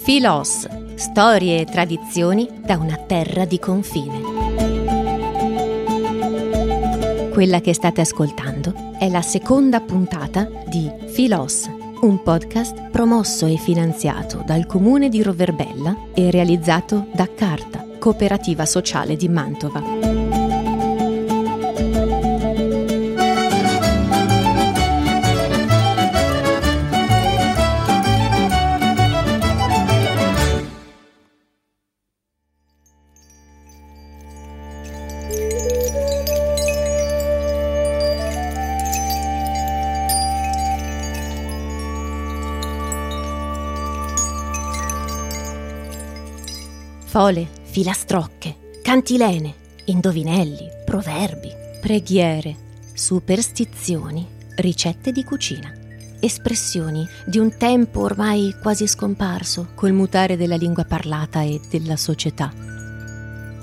Filos, storie e tradizioni da una terra di confine. Quella che state ascoltando è la seconda puntata di Filos, un podcast promosso e finanziato dal comune di Roverbella e realizzato da Carta, cooperativa sociale di Mantova. Fole, filastrocche, cantilene, indovinelli, proverbi, preghiere, superstizioni, ricette di cucina, espressioni di un tempo ormai quasi scomparso col mutare della lingua parlata e della società.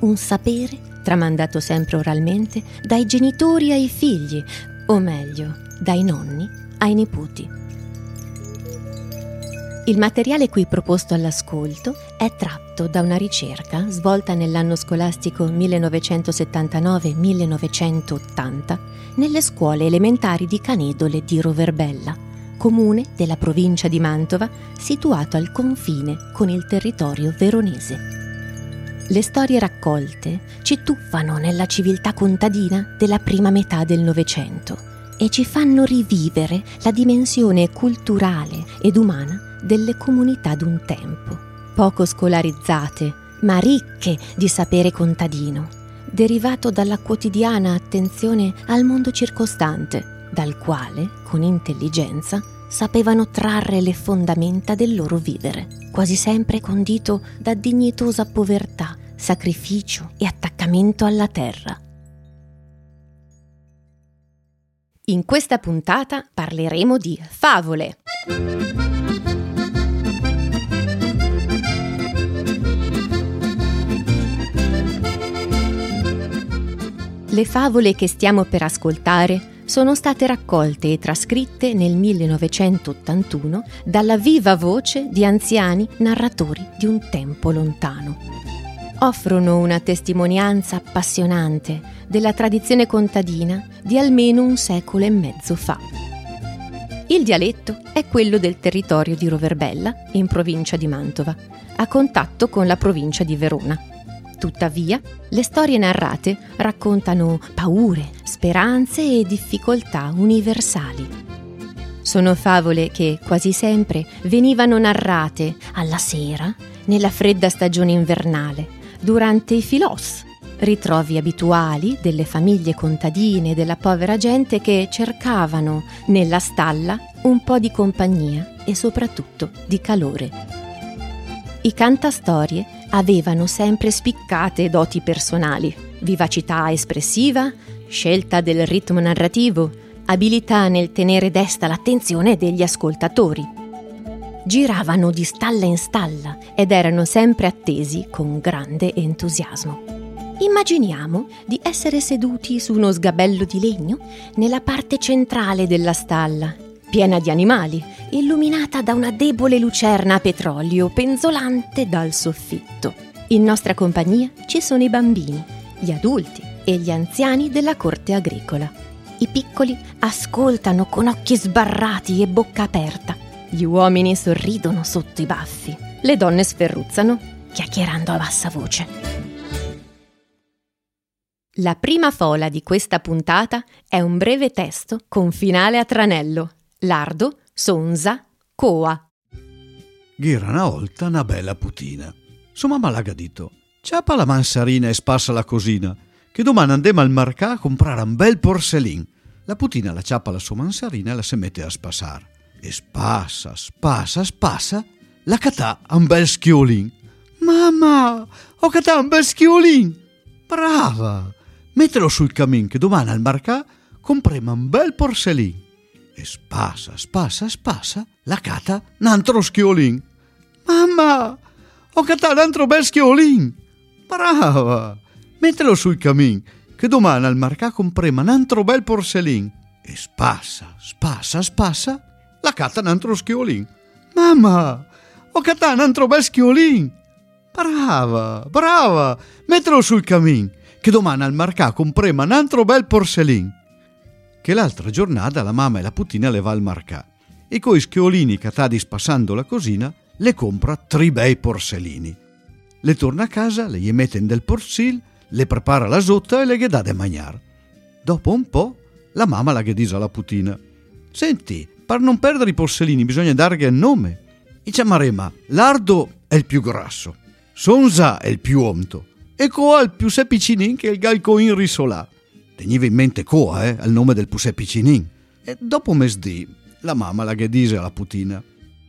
Un sapere tramandato sempre oralmente dai genitori ai figli, o meglio, dai nonni ai nipoti. Il materiale qui proposto all'ascolto è tratto da una ricerca svolta nell'anno scolastico 1979-1980 nelle scuole elementari di Canedole di Roverbella, comune della provincia di Mantova situato al confine con il territorio veronese. Le storie raccolte ci tuffano nella civiltà contadina della prima metà del Novecento e ci fanno rivivere la dimensione culturale ed umana delle comunità d'un tempo, poco scolarizzate, ma ricche di sapere contadino, derivato dalla quotidiana attenzione al mondo circostante, dal quale, con intelligenza, sapevano trarre le fondamenta del loro vivere, quasi sempre condito da dignitosa povertà, sacrificio e attaccamento alla terra. In questa puntata parleremo di favole. Le favole che stiamo per ascoltare sono state raccolte e trascritte nel 1981 dalla viva voce di anziani narratori di un tempo lontano. Offrono una testimonianza appassionante della tradizione contadina di almeno un secolo e mezzo fa. Il dialetto è quello del territorio di Roverbella, in provincia di Mantova, a contatto con la provincia di Verona. Tuttavia, le storie narrate raccontano paure, speranze e difficoltà universali. Sono favole che quasi sempre venivano narrate alla sera, nella fredda stagione invernale, durante i filos, ritrovi abituali delle famiglie contadine e della povera gente che cercavano nella stalla un po' di compagnia e soprattutto di calore. I cantastorie avevano sempre spiccate doti personali, vivacità espressiva, scelta del ritmo narrativo, abilità nel tenere desta l'attenzione degli ascoltatori. Giravano di stalla in stalla ed erano sempre attesi con grande entusiasmo. Immaginiamo di essere seduti su uno sgabello di legno nella parte centrale della stalla piena di animali, illuminata da una debole lucerna a petrolio penzolante dal soffitto. In nostra compagnia ci sono i bambini, gli adulti e gli anziani della corte agricola. I piccoli ascoltano con occhi sbarrati e bocca aperta. Gli uomini sorridono sotto i baffi. Le donne sferruzzano, chiacchierando a bassa voce. La prima fola di questa puntata è un breve testo con finale a tranello lardo, sonza, coa. Ghira una volta una bella putina. Sua mamma l'ha gadito. Ciapa la mansarina e spassa la cosina, che domani andiamo al marcà a comprare un bel porcellin. La putina la ciappa la sua mansarina e la si mette a spassare. E spassa, spassa, spassa, la catà un bel schiolin. Mamma, ho catà un bel schiolin! Brava! Mettelo sul cammin che domani al marcà compriamo un bel porcellin e spassa, spassa, spassa la cata un altro schiolin. Mamma, ho catato un altro bel schiolin. Brava, mettelo sul cammin, che domani al marcà comprema un altro bel porcellin. E spassa, spassa, spassa la cata un altro schiolin. Mamma, ho catà un altro bel schiolin. Brava, brava, mettelo sul camin, che domani al marcà comprema un altro bel porcellin. Che l'altra giornata la mamma e la putina le va al marcà e coi schiolini catadi spassando la cosina le compra tre bei porcellini. Le torna a casa, le gli mette in del porcil, le prepara la sotta e le dà da mangiare. Dopo un po', la mamma la dice alla putina: Senti, per non perdere i porcellini bisogna dargli il nome. I chiamaremo Lardo è il più grasso, Sonza è il più onto e Coa è il più seppicinin che il galcoin risolà. Teniva in mente Coa, eh, al nome del più seppicinin. E dopo mesdì, la mamma la dice alla putina: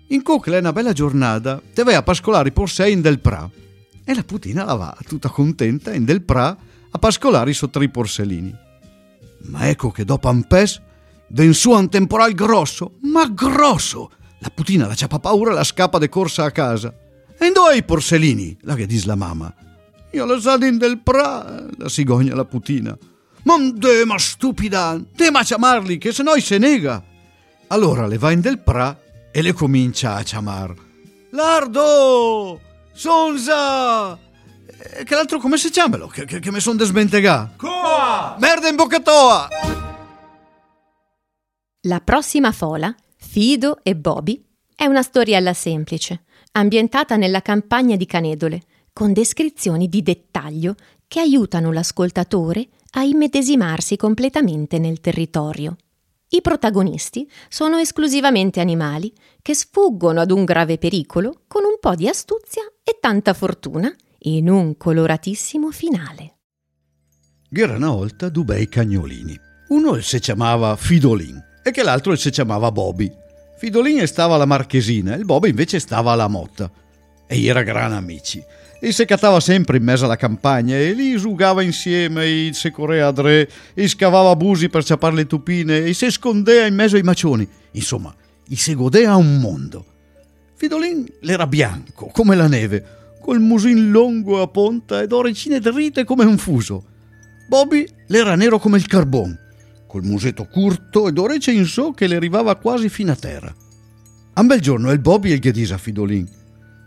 In cocle una bella giornata, te vai a pascolare i porcei del pra. E la putina la va, tutta contenta, in del pra a pascolare i sottri porcellini. Ma ecco che dopo un pes, den su un temporal grosso, ma grosso! La putina la ciapa paura e la scappa de corsa a casa. E in dove i porcellini? La che dice la mamma. Io la sa in del pra, la sigogna la putina. Ma de ma stupida, te ma chiamarli, che se no se nega. Allora le va in del pra e le comincia a chiamar. Lardo! Sonza! E che l'altro come si chiamalo? Che, che, che mi son desmentegà? Coa! Merda in bocca tua! La prossima fola, Fido e Bobby, è una storiella semplice, ambientata nella campagna di Canedole, con descrizioni di dettaglio che aiutano l'ascoltatore a immedesimarsi completamente nel territorio. I protagonisti sono esclusivamente animali che sfuggono ad un grave pericolo con un po' di astuzia e tanta fortuna in un coloratissimo finale. C'era una volta due bei cagnolini. Uno si chiamava Fidolin e che l'altro si chiamava Bobby. Fidolin stava alla Marchesina e il Bobby invece stava alla Motta. E era gran amici. E si catava sempre in mezzo alla campagna e lì giocava insieme si correa a dre e scavava busi per ciappare le tupine e si scondeva in mezzo ai macioni. Insomma, gli si godea un mondo. Fidolin l'era bianco come la neve, col musin lungo a ponta ed orecine dritte come un fuso. Bobby l'era nero come il carbon, col musetto curto ed orecchie in so che le arrivava quasi fino a terra. Un bel giorno il Bobby e il Ghedisa a Fidolin.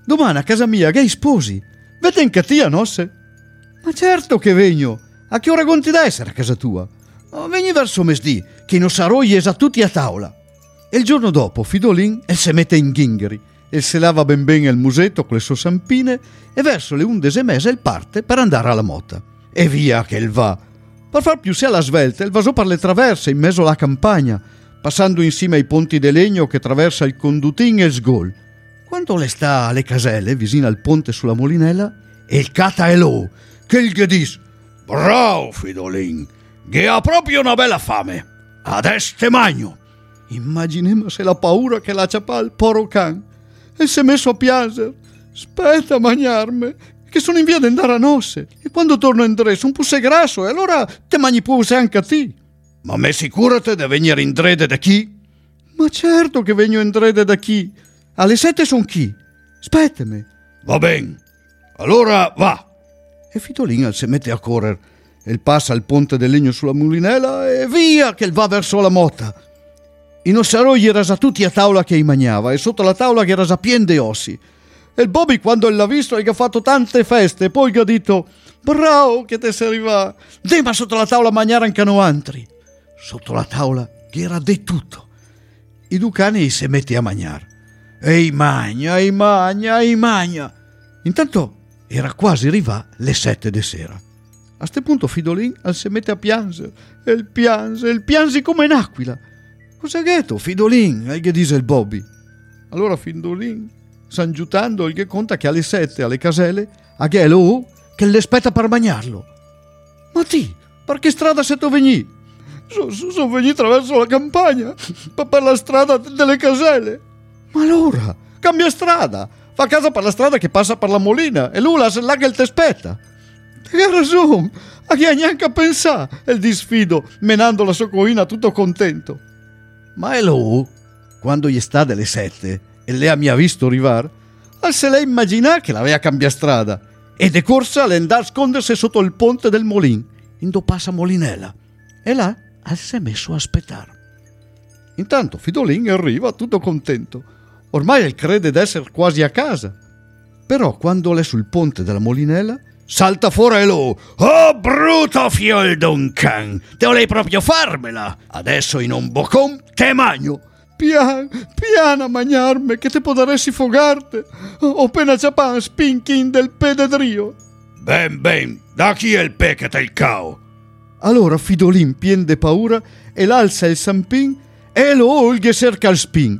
Domani a casa mia, che sposi? Vete in cattia, nosse? Ma certo che vegno. A che ora conti da essere a casa tua? Oh, Vegni verso mesdì, che non sarò iesa tutti a tavola. E il giorno dopo Fidolin e se mette in ghingheri e se lava ben bene il musetto con le sue sampine e verso le undese mese il parte per andare alla motta. E via che il va. Per far più sia la svelta, il vasò per le traverse in mezzo alla campagna, passando insieme ai ponti di legno che attraversa il condutin e il sgol. Quando le sta alle caselle, vicino al ponte sulla molinella, e il cata è lo, che che dis, bravo Fidolin, che ha proprio una bella fame, adesso te magno. Immaginemo se la paura che la ciapà il poro can, e si è messo a piangere, aspetta a mangiarmi, che sono in via di andare a nosse, e quando torno in dre sono pusse grasso, e allora te mangi pure anche a ti. Ma me sicurate di venire in drede da chi? Ma certo che vengo in drede da chi? Alle sette son chi? Aspettami. Va bene. Allora va. E Fidolin si mette a correre. E passa il ponte del legno sulla mulinella e via che va verso la motta. In Ossarò gli rasa tutti a tavola che i mangiava e sotto la tavola che rasa pien de ossi. E il Bobby quando l'ha visto gli ha fatto tante feste poi gli ha detto bravo che te sei arrivato. Dema sotto la tavola a mangiare anche no altri. Sotto la tavola che era di tutto. I due cani si mette a mangiare. Ehi magna, ehi magna, ehi magna. Intanto era quasi arriva le sette di sera. A ste punto Fidolin si mette a piangere. E il piange, il piange come un'aquila. Cos'è ghetto, Fidolin? E gli dice il Bobby. Allora Fidolin, sangiutando, gli conta che alle sette alle caselle, a Ghelo, che le aspetta per bagnarlo. Ma ti, per che strada sei tu veni? Sono so, so venuto attraverso la campagna, per la strada delle caselle. Ma allora, cambia strada, fa casa per la strada che passa per la molina e lui la che ti aspetta. Hai ragione, a chi ha neanche a pensare, il disfido, menando la sua coina tutto contento. Ma è lui, quando gli sta delle sette e lei mi ha visto arrivare, al se lei immagina che l'aveva cambiato strada ed è corsa all'andare a scondersi sotto il ponte del Molin, in do passa Molinella. E là al si è messo a aspettare. Intanto Fidolin arriva tutto contento. Ormai crede d'essere quasi a casa. Però quando l'è sul ponte della Molinella, salta fuori lo. Oh, bruto fiol d'un can! Te volevi proprio farmela! Adesso in un boccon te magno! Pian, piano a magnarme, che te potresti fogarte! Ho appena ciapan spinkin del pededrio! Ben, ben, da chi è il pe che te il cao? Allora Fidolin, pien de paura, e l'alza il sampin e lo olghe cerca il spin.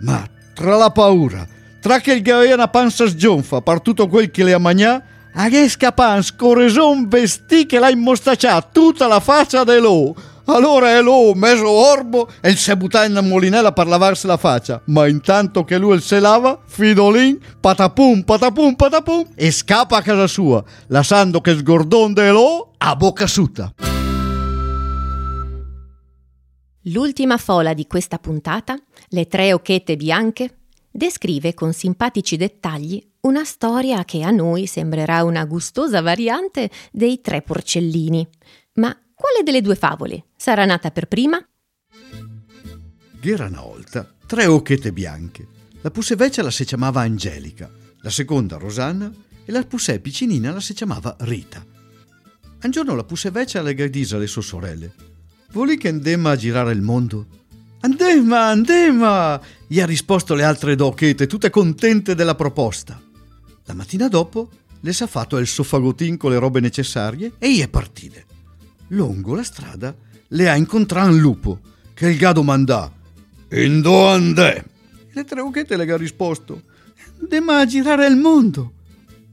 Ma tra la paura, tra che il gaena panza sgionfa per tutto quel che le ha mangiato, Aghesca pan scorreson vestì che l'ha immostacciata tutta la faccia de lo. Allora è lo meso orbo e se butta in molinella per lavarsi la faccia. Ma intanto che lui se lava, Fidolin, patapum, patapum, patapum, e scappa a casa sua, lasciando che sgordon de lo a bocca asciutta. L'ultima fola di questa puntata, Le tre occhette bianche, descrive con simpatici dettagli una storia che a noi sembrerà una gustosa variante dei tre porcellini. Ma quale delle due favole sarà nata per prima? Era una volta tre occhette bianche. La pusseveccia la si chiamava Angelica, la seconda Rosanna e la pussè piccinina la si chiamava Rita. Un giorno la pusseveccia le gradisa alle sue sorelle. Voli che andemma a girare il mondo? Andemma, andemma! Gli ha risposto le altre docchette, tutte contente della proposta. La mattina dopo le s'ha fatto il soffagotin con le robe necessarie e gli è partite. Lungo la strada le ha incontrato un lupo che il gado mandà. Indo andè? Le tre occhette le ha risposto. Andemma a girare il mondo.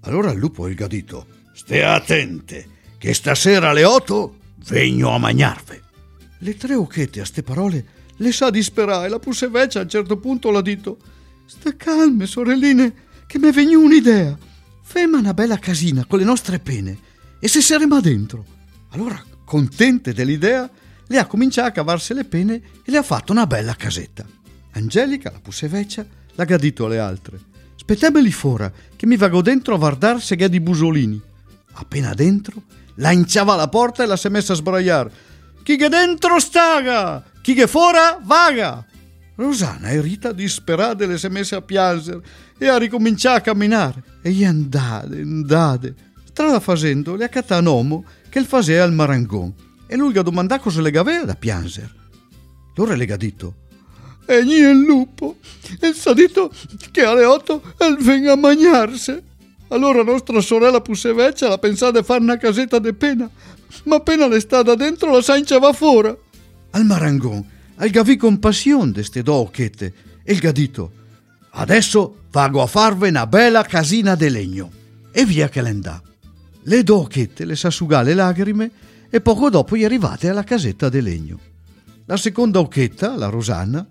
Allora il lupo il gadito. Stia attente, che stasera alle otto vegno a magnarve. Le tre occhette a ste parole le sa disperare e la pusseveccia a un certo punto l'ha detto. Sta calme, sorelline, che mi è venuta un'idea. Femma una bella casina con le nostre pene e se saremo dentro. Allora, contente dell'idea, le ha cominciato a cavarsi le pene e le ha fatto una bella casetta. Angelica, la pusseveccia, l'ha gradito alle altre. Spettemeli fora, che mi vago dentro a guardare se di busolini. Appena dentro, la inciava alla porta e la si è messa a sbraiare. Chi che dentro staga, chi che fora vaga. Rosanna e Rita disperate le si messe a piangere e a ricominciare a camminare. E gli andate, andate. Strada facendo, le accatta un uomo che il faceva al marangon e lui gli ha domandato cosa le aveva da piangere. Allora le ha detto, e gli è il lupo, e sa detto che alle otto venga a mangiarsi. Allora nostra sorella Pusseveccia la pensava di fare una casetta de pena, ma appena le sta da dentro la sancia va fuori. Al marangon, al gavì compassione de ste docchette, e il gadito, adesso vago a farve una bella casina de legno. E via che l'endà. Le docchette le s'asciugà le lacrime e poco dopo gli arrivate alla casetta de legno. La seconda occhetta, la Rosanna,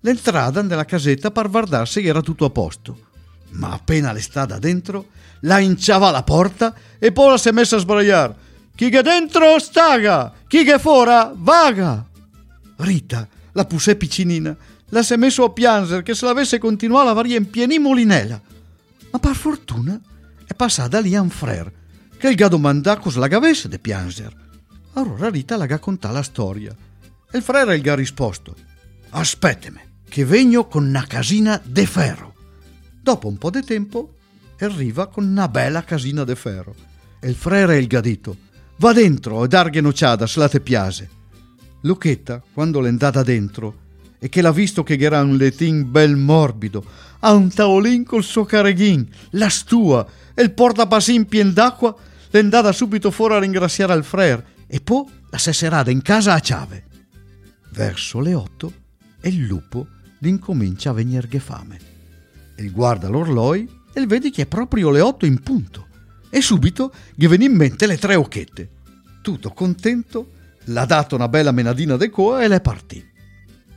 l'entrata nella casetta per guardarsi che era tutto a posto. Ma appena le sta da dentro, la inciava alla porta e poi la si è messa a sbraiare. Chi che dentro staga, chi che fuori vaga. Rita, la pussè piccinina, la si è messo a piangere che se l'avesse continuato la varia in pieni molinella. Ma per fortuna è passata lì a un frère, che il gado mandà cosa la gavesse de piangere. Allora Rita la ga contà la storia. E il frère gli ha risposto, aspettemi, che vengo con una casina de ferro. Dopo un po' di tempo arriva con una bella casina de ferro. E il frère il gadito, va dentro e darghe nociada se la te piace. Lucchetta, quando l'è andata dentro, e che l'ha visto che era un letin bel morbido, ha un tavolin col suo careghin, la stua, e il portapassin pien d'acqua, l'è andata subito fuori a ringraziare al frère e poi la sesserada in casa a ciave. Verso le otto e il lupo l'incomincia a venirghe fame. Il guarda l'orloi e vede che è proprio le otto in punto. E subito gli viene in mente le tre occhette. Tutto contento, l'ha dato una bella menadina de coa e l'è partì.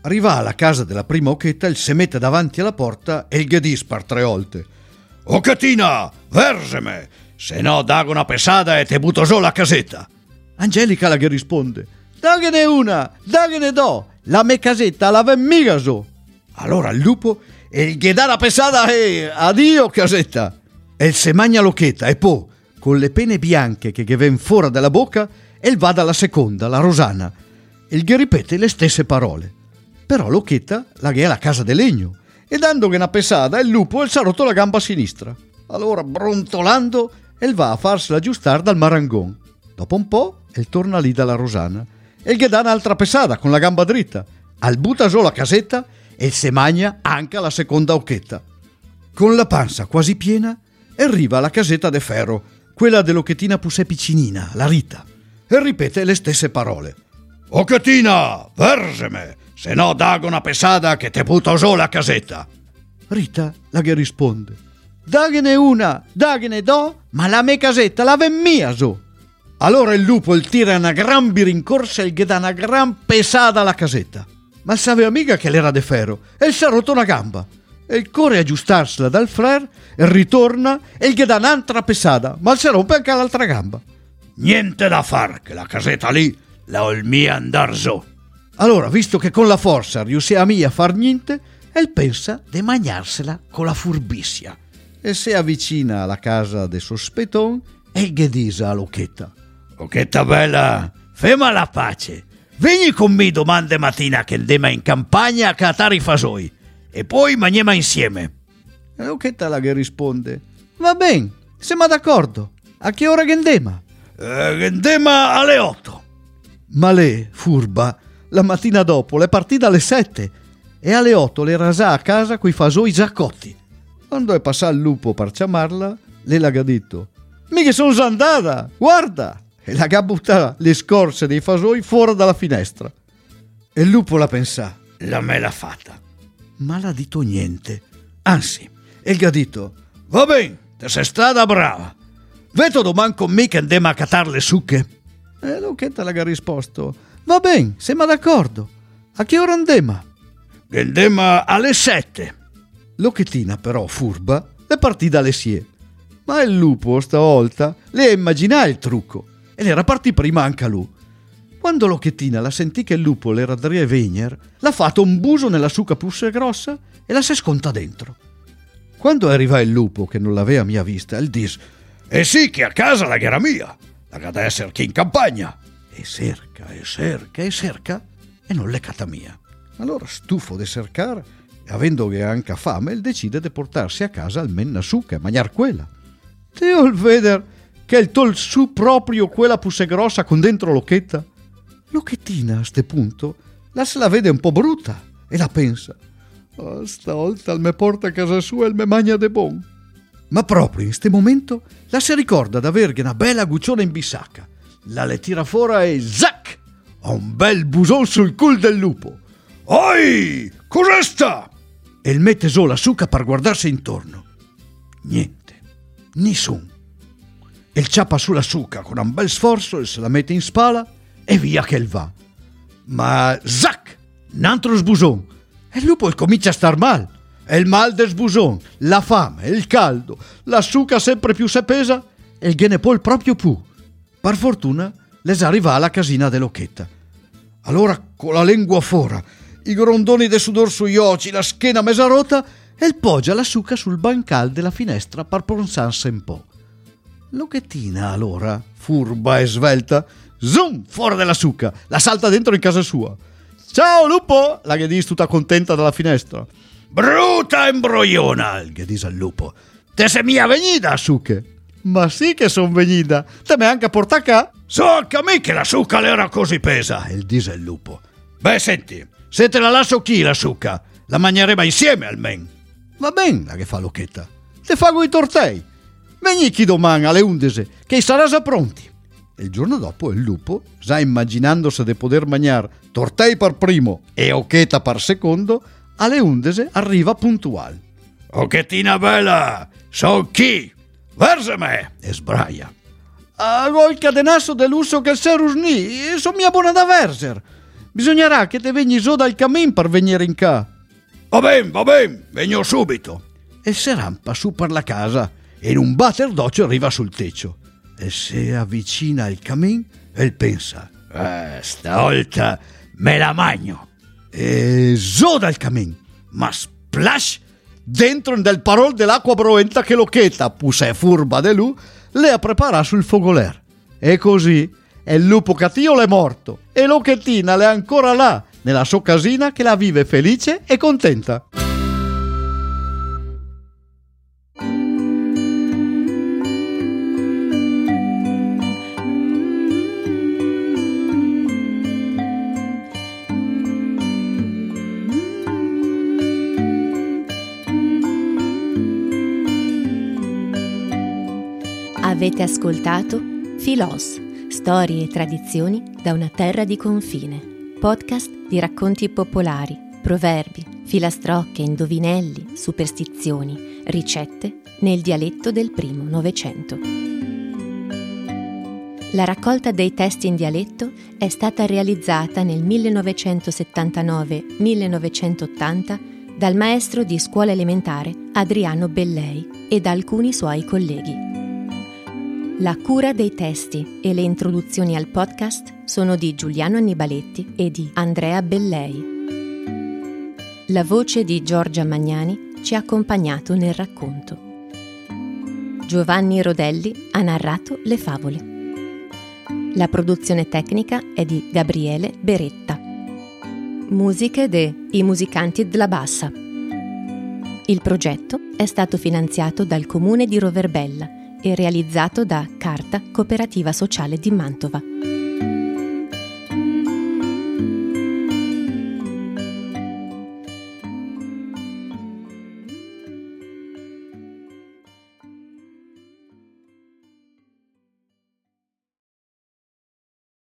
Arriva alla casa della prima occhetta, il se mette davanti alla porta e gli dispar tre volte. Occhettina, verseme, se no dago una pesada e te butto giù la casetta. Angelica la che risponde, daghene una, daghene do, la me casetta la ven mica. Allora il lupo e gli dà la pesada e addio casetta. E se magna l'occhetta e poi, con le pene bianche che gli ven fuori dalla bocca, e va dalla seconda, la Rosana, e gli ripete le stesse parole. Però l'occhetta la ghe alla casa de legno e dandogli una pesata il lupo il s'ha rotto la gamba sinistra. Allora, brontolando, el va a farsela aggiustare dal marangon. Dopo un po', el torna lì dalla Rosana e gli dà un'altra pesata con la gamba dritta. Al butta giù la casetta e se magna anche la seconda occhetta. Con la panza quasi piena, arriva alla casetta de ferro, quella dell'occhettina Pusè piccinina, la Rita, e ripete le stesse parole. Occhettina, verseme, se no dago una pesada che te butto giù la casetta. Rita la che risponde. Daghene una, daghene do, ma la mia casetta la ven mia su. Allora il lupo il tira una gran birincorsa e gli dà una gran pesada alla casetta. Ma sapeva mica che l'era de ferro e si è rotto una gamba. E il corre a aggiustarsela dal frère ritorna e gli dà un'altra pesada, ma si rompe anche l'altra gamba. Niente da far, che la casetta lì la ho il mia andar giù. Allora, visto che con la forza riuscì a mia a far niente, el pensa di magnarsela con la furbissia. E si avvicina alla casa de sospeton e gli dice all'occhetta. Occhetta bella, fema la pace. Vieni con me domande mattina che andiamo in campagna a catare i fasoi e poi mangiamo insieme. E l'occhetta la che risponde. Va bene, siamo d'accordo. A che ora che andiamo? Eh, andiamo alle otto. Ma lei, furba, la mattina dopo le partita alle sette e alle otto le rasà a casa coi fasoi già cotti. Quando è passato il lupo per chiamarla, le l'ha detto: Mica sono andata, guarda! E la ha buttata le scorse dei fasoi fuori dalla finestra. E il lupo la pensà: La me l'ha fatta. Ma l'ha detto niente. Anzi, gli ha detto: Va bene, te sei stata brava. Vedo domani con me che andiamo a catare le sucche. E Lucchetta le ha risposto: Va bene, siamo d'accordo. A che ora andiamo? Andiamo alle sette. L'occhettina, però, furba, è partita alle sie. Ma il lupo, stavolta, le immaginà il trucco e l'era partì prima anche lui. Quando l'occhettina la sentì che il lupo l'era drie vegner, l'ha fatto un buso nella suca pussa grossa e la si sconta dentro. Quando arriva il lupo, che non l'aveva mia vista, il dis: Eh sì, che a casa la era mia, la che da essere chi in campagna. E cerca, e cerca, e cerca, e non l'è cata mia. Allora, stufo di cercare, e avendo che anche fame, il decide di portarsi a casa almeno una succa e mangiar quella. Teo il veder che il tol su proprio quella pusse grossa con dentro l'occhetta. L'occhettina a ste punto la se la vede un po' brutta e la pensa. Oh, il me porta a casa sua e il me magna de bon. Ma proprio in ste momento la si ricorda d'averghe una bella gucciona in bisacca. La le tira fuori e zac! Ha un bel buson sul cul del lupo. Oi! Cos'è sta? E il mette su la suca per guardarsi intorno. Niente, nessun. Il ciappa sulla suca con un bel sforzo e se la mette in spalla e via che il va. Ma zac! Un altro sbuson. E il lupo comincia a star mal. E il mal del sbuson, la fame, il caldo, la suca sempre più se pesa e il ghene poi proprio pu. Per fortuna les arriva alla casina dell'occhetta. Allora con la lingua fora, i grondoni de sudor sugli occhi, la schiena mesa rota, e il poggia la suca sul bancal della finestra per pronsanse un po'. L'ochettina allora, furba e svelta, zoom, fuori della suca, la salta dentro in casa sua. Ciao lupo, la Ghedis tutta contenta dalla finestra. Bruta imbrogliona, il Ghedis al lupo. Te sei mia venida, suche. Ma sì che son venida, te me anche porta qua. A me che la suca l'era così pesa, il dise il lupo. Beh, senti, se te la lascio chi la suca, la mangeremo insieme almen. Va bene, la che fa l'occhetta. Te fago i tortei. Vegni chi domani alle 11, che sarà già pronti. E il giorno dopo il lupo, già immaginandosi di poter mangiare tortei per primo e occhetta per secondo, alle 11 arriva puntuale. Occhettina bella, so chi? Versa me! E sbraia. Hago il cadenasso dell'uso che se rusni, e sono mia buona da verser. Bisognerà che te vegni su dal cammin per venire in ca. Va ben, va ben, vengo subito. E si rampa su per la casa e in un batter d'occhio arriva sul tetto. E si avvicina al cammin e pensa, eh, stavolta me la magno. E giù dal cammin, ma splash dentro del parol dell'acqua broenta che pusa e furba de lui, le ha preparato sul fogoler. E così il lupo cattivo è morto e l'occhettina è ancora là, nella sua casina che la vive felice e contenta. Avete ascoltato Filos, storie e tradizioni da una terra di confine, podcast di racconti popolari, proverbi, filastrocche, indovinelli, superstizioni, ricette nel dialetto del primo Novecento. La raccolta dei testi in dialetto è stata realizzata nel 1979-1980 dal maestro di scuola elementare Adriano Bellei e da alcuni suoi colleghi. La cura dei testi e le introduzioni al podcast sono di Giuliano Annibaletti e di Andrea Bellei. La voce di Giorgia Magnani ci ha accompagnato nel racconto. Giovanni Rodelli ha narrato le favole. La produzione tecnica è di Gabriele Beretta. Musiche de I musicanti della Bassa. Il progetto è stato finanziato dal comune di Roverbella e realizzato da Carta Cooperativa Sociale di Mantova.